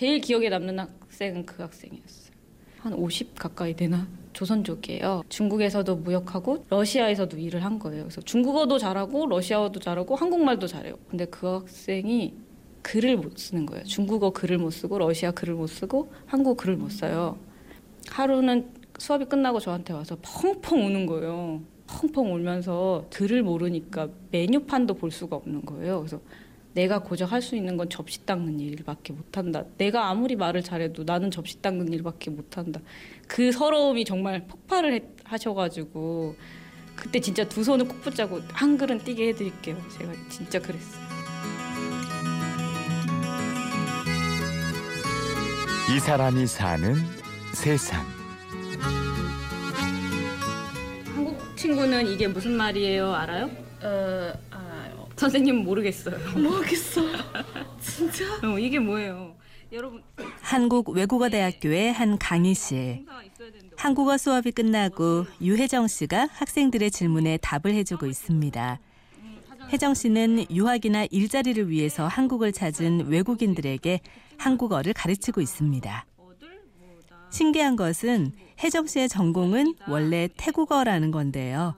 제일 기억에 남는 학생은 그 학생이었어요. 한 50 가까이 되나? 조선족이에요. 중국에서도 무역하고 러시아에서도 일을 한 거예요. 그래서 중국어도 잘하고 러시아어도 잘하고 한국말도 잘해요. 근데 그 학생이 글을 못 쓰는 거예요. 중국어 글을 못 쓰고 러시아 글을 못 쓰고 한국 글을 못 써요. 하루는 수업이 끝나고 저한테 와서 펑펑 우는 거예요. 펑펑 울면서 글을 모르니까 메뉴판도 볼 수가 없는 거예요. 그래서 내가 고작 할 수 있는 건 접시 닦는 일밖에 못한다. 내가 아무리 말을 잘해도 나는 접시 닦는 일밖에 못한다. 그 서러움이 정말 폭발을 했, 하셔가지고 그때 진짜 두 손을 꼭 붙잡고 한 글은 띄게 해드릴게요. 제가 진짜 그랬어요. 이 사람이 사는 세상. 한국 친구는 이게 무슨 말이에요? 알아요? 어, 알아요. 선생님은 모르겠어요. 모르겠어. 진짜? 어, 이게 뭐예요? 여러분 한국 외국어 대학교의 한 강의실. 한국어 수업이 끝나고 유혜정 씨가 학생들의 질문에 답을 해주고 있습니다. 혜정 씨는 유학이나 일자리를 위해서 한국을 찾은 외국인들에게 한국어를 가르치고 있습니다. 신기한 것은 혜정 씨의 전공은 원래 태국어라는 건데요.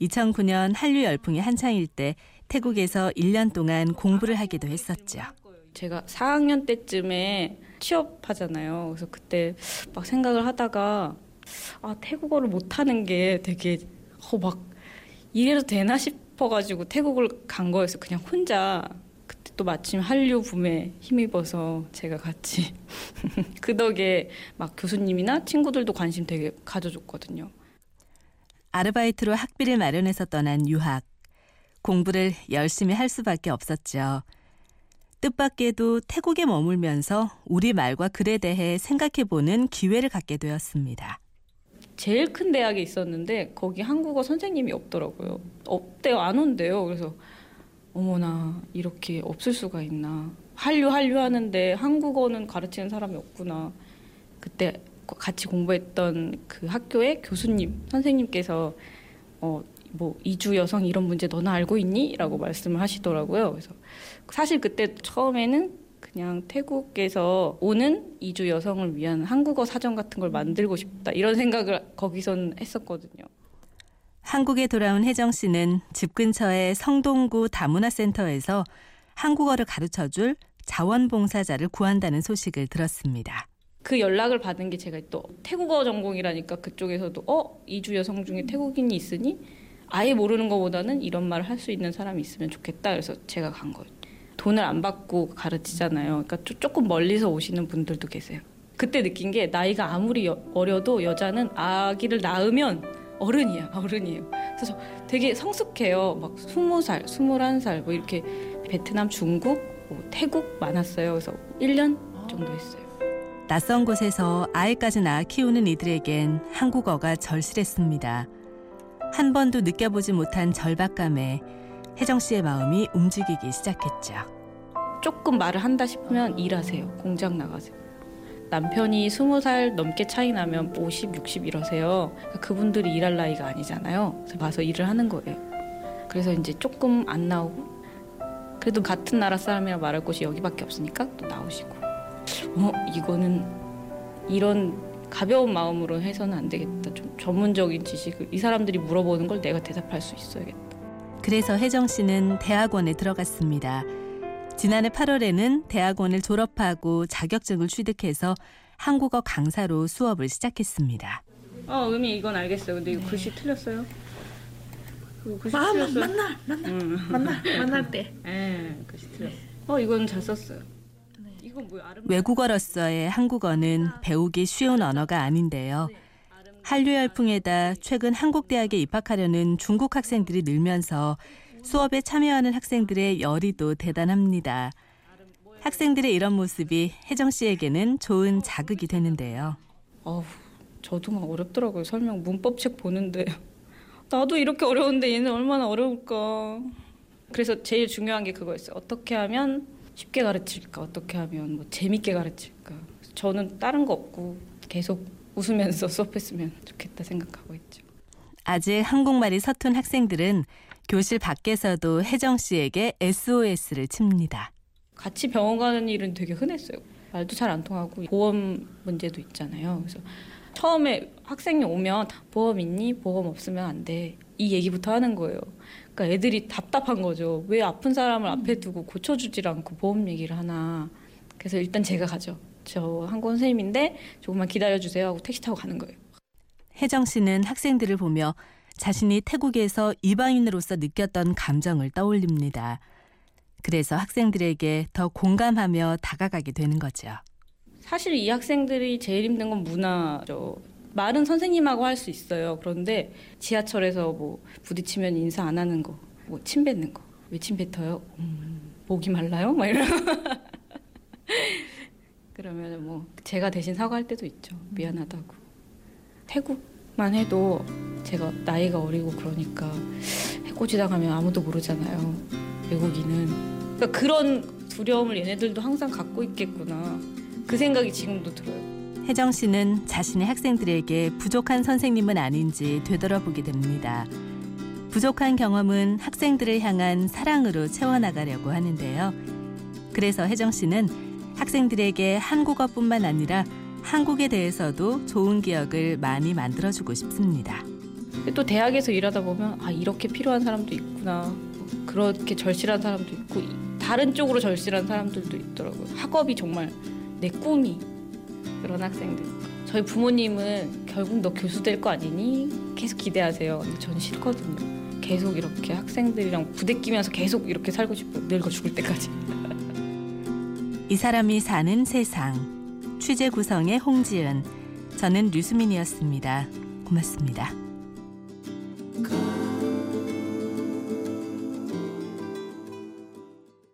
2009년 한류 열풍이 한창일 때 태국에서 1년 동안 공부를 하기도 했었죠. 제가 4학년 때쯤에 취업하잖아요. 그래서 그때 막 생각을 하다가 아 태국어를 못하는 게 되게 어, 막 이래도 되나 싶어가지고 태국을 간 거였어요. 그냥 혼자 그때 또 마침 한류 붐에 힘입어서 제가 같이 그 덕에 막 교수님이나 친구들도 관심 되게 가져줬거든요. 아르바이트로 학비를 마련해서 떠난 유학. 공부를 열심히 할 수밖에 없었죠. 뜻밖에도 태국에 머물면서 우리 말과 글에 대해 생각해 보는 기회를 갖게 되었습니다. 제일 큰 대학에 있었는데 거기 한국어 선생님이 없더라고요. 없대요, 안 온대요. 그래서 어머나 이렇게 없을 수가 있나. 한류 한류 하는데 한국어는 가르치는 사람이 없구나. 그때 같이 공부했던 그 학교의 교수님 선생님께서 어 뭐 이주 여성 이런 문제 너나 알고 있니?라고 말씀을 하시더라고요. 그래서 사실 그때 처음에는 그냥 태국에서 오는 이주 여성을 위한 한국어 사전 같은 걸 만들고 싶다 이런 생각을 거기선 했었거든요. 한국에 돌아온 혜정 씨는 집 근처의 성동구 다문화 센터에서 한국어를 가르쳐 줄 자원봉사자를 구한다는 소식을 들었습니다. 그 연락을 받은 게 제가 또 태국어 전공이라니까 그쪽에서도 어 이주 여성 중에 태국인이 있으니 아예 모르는 것보다는 이런 말을 할 수 있는 사람이 있으면 좋겠다. 그래서 제가 간 거예요. 돈을 안 받고 가르치잖아요. 그러니까 조금 멀리서 오시는 분들도 계세요. 그때 느낀 게 나이가 아무리 여, 어려도 여자는 아기를 낳으면 어른이야, 어른이에요. 그래서 되게 성숙해요. 막 스무 살, 스물한 살, 뭐 이렇게 베트남, 중국, 뭐 태국 많았어요. 그래서 1년 정도 했어요. 낯선 곳에서 아이까지 낳아 키우는 이들에겐 한국어가 절실했습니다. 한 번도 느껴보지 못한 절박감에 혜정 씨의 마음이 움직이기 시작했죠. 조금 말을 한다 싶으면 일하세요. 공장 나가세요. 남편이 스무 살 넘게 차이 나면 50, 60 이러세요. 그러니까 그분들이 일할 나이가 아니잖아요. 그래서 가서 일을 하는 거예요. 그래서 이제 조금 안 나오고 그래도 같은 나라 사람이랑 말할 곳이 여기밖에 없으니까 또 나오시고 어 이거는 이런 가벼운 마음으로 해서는 안 되겠다. 좀 전문적인 지식을 이 사람들이 물어보는 걸 내가 대답할 수 있어야겠다. 그래서 혜정 씨는 대학원에 들어갔습니다. 지난해 8월에는 대학원을 졸업하고 자격증을 취득해서 한국어 강사로 수업을 시작했습니다. 어 의미 이건 알겠어요. 근데 이거 글씨 틀렸어요. 글씨 아, 틀렸어요. 만날, 만날, 응. 만날, 만날 때. 예, 글씨 틀렸어. 어 이건 잘 썼어요. 이건 뭐야 아름. 외국어로서의 한국어는 배우기 쉬운 언어가 아닌데요. 한류 열풍에다 최근 한국 대학에 입학하려는 중국 학생들이 늘면서 수업에 참여하는 학생들의 열의도 대단합니다. 학생들의 이런 모습이 혜정 씨에게는 좋은 자극이 되는데요. 어우 저도 막 어렵더라고요. 설명 문법책 보는데 나도 이렇게 어려운데 얘는 얼마나 어려울까. 그래서 제일 중요한 게 그거였어요. 어떻게 하면 쉽게 가르칠까? 어떻게 하면 뭐 재밌게 가르칠까? 저는 다른 거 없고 계속 웃으면서 수업했으면 좋겠다 생각하고 있죠. 아직 한국말이 서툰 학생들은 교실 밖에서도 혜정 씨에게 SOS를 칩니다. 같이 병원 가는 일은 되게 흔했어요. 말도 잘 안 통하고 보험 문제도 있잖아요. 그래서 처음에 학생이 오면 보험 있니? 보험 없으면 안 돼. 이 얘기부터 하는 거예요. 그러니까 애들이 답답한 거죠. 왜 아픈 사람을 앞에 두고 고쳐주질 않고 보험 얘기를 하나. 그래서 일단 제가 가죠. 저 한권 선생님인데 조금만 기다려주세요 하고 택시 타고 가는 거예요. 혜정 씨는 학생들을 보며 자신이 태국에서 이방인으로서 느꼈던 감정을 떠올립니다. 그래서 학생들에게 더 공감하며 다가가게 되는 거죠. 사실 이 학생들이 제일 힘든 건 문화죠. 말은 선생님하고 할 수 있어요. 그런데 지하철에서 뭐 부딪히면 인사 안 하는 거, 뭐 침 뱉는 거, 왜 침 뱉어요? 음, 목이 말라요? 막 이러. 그러면 뭐 제가 대신 사과할 때도 있죠. 미안하다고. 태국만 해도 제가 나이가 어리고 그러니까 해코지당하면 아무도 모르잖아요. 외국인은. 그러니까 그런 두려움을 얘네들도 항상 갖고 있겠구나. 그 생각이 지금도 들어요. 혜정 씨는 자신의 학생들에게 부족한 선생님은 아닌지 되돌아보게 됩니다. 부족한 경험은 학생들을 향한 사랑으로 채워나가려고 하는데요. 그래서 혜정 씨는 학생들에게 한국어뿐만 아니라 한국에 대해서도 좋은 기억을 많이 만들어주고 싶습니다. 또 대학에서 일하다 보면 아 이렇게 필요한 사람도 있구나. 그렇게 절실한 사람도 있고 이- 다른 쪽으로 절실한 사람들도 있더라고요. 학업이 정말 내 꿈이 그런 학생들. 저희 부모님은 결국 너 교수 될 거 아니니? 계속 기대하세요. 근데 전 싫거든요. 계속 이렇게 학생들이랑 부대끼면서 계속 이렇게 살고 싶어요. 늙어 죽을 때까지 이 사람이 사는 세상 취재 구성의 홍지은 저는 류수민이었습니다. 고맙습니다. 그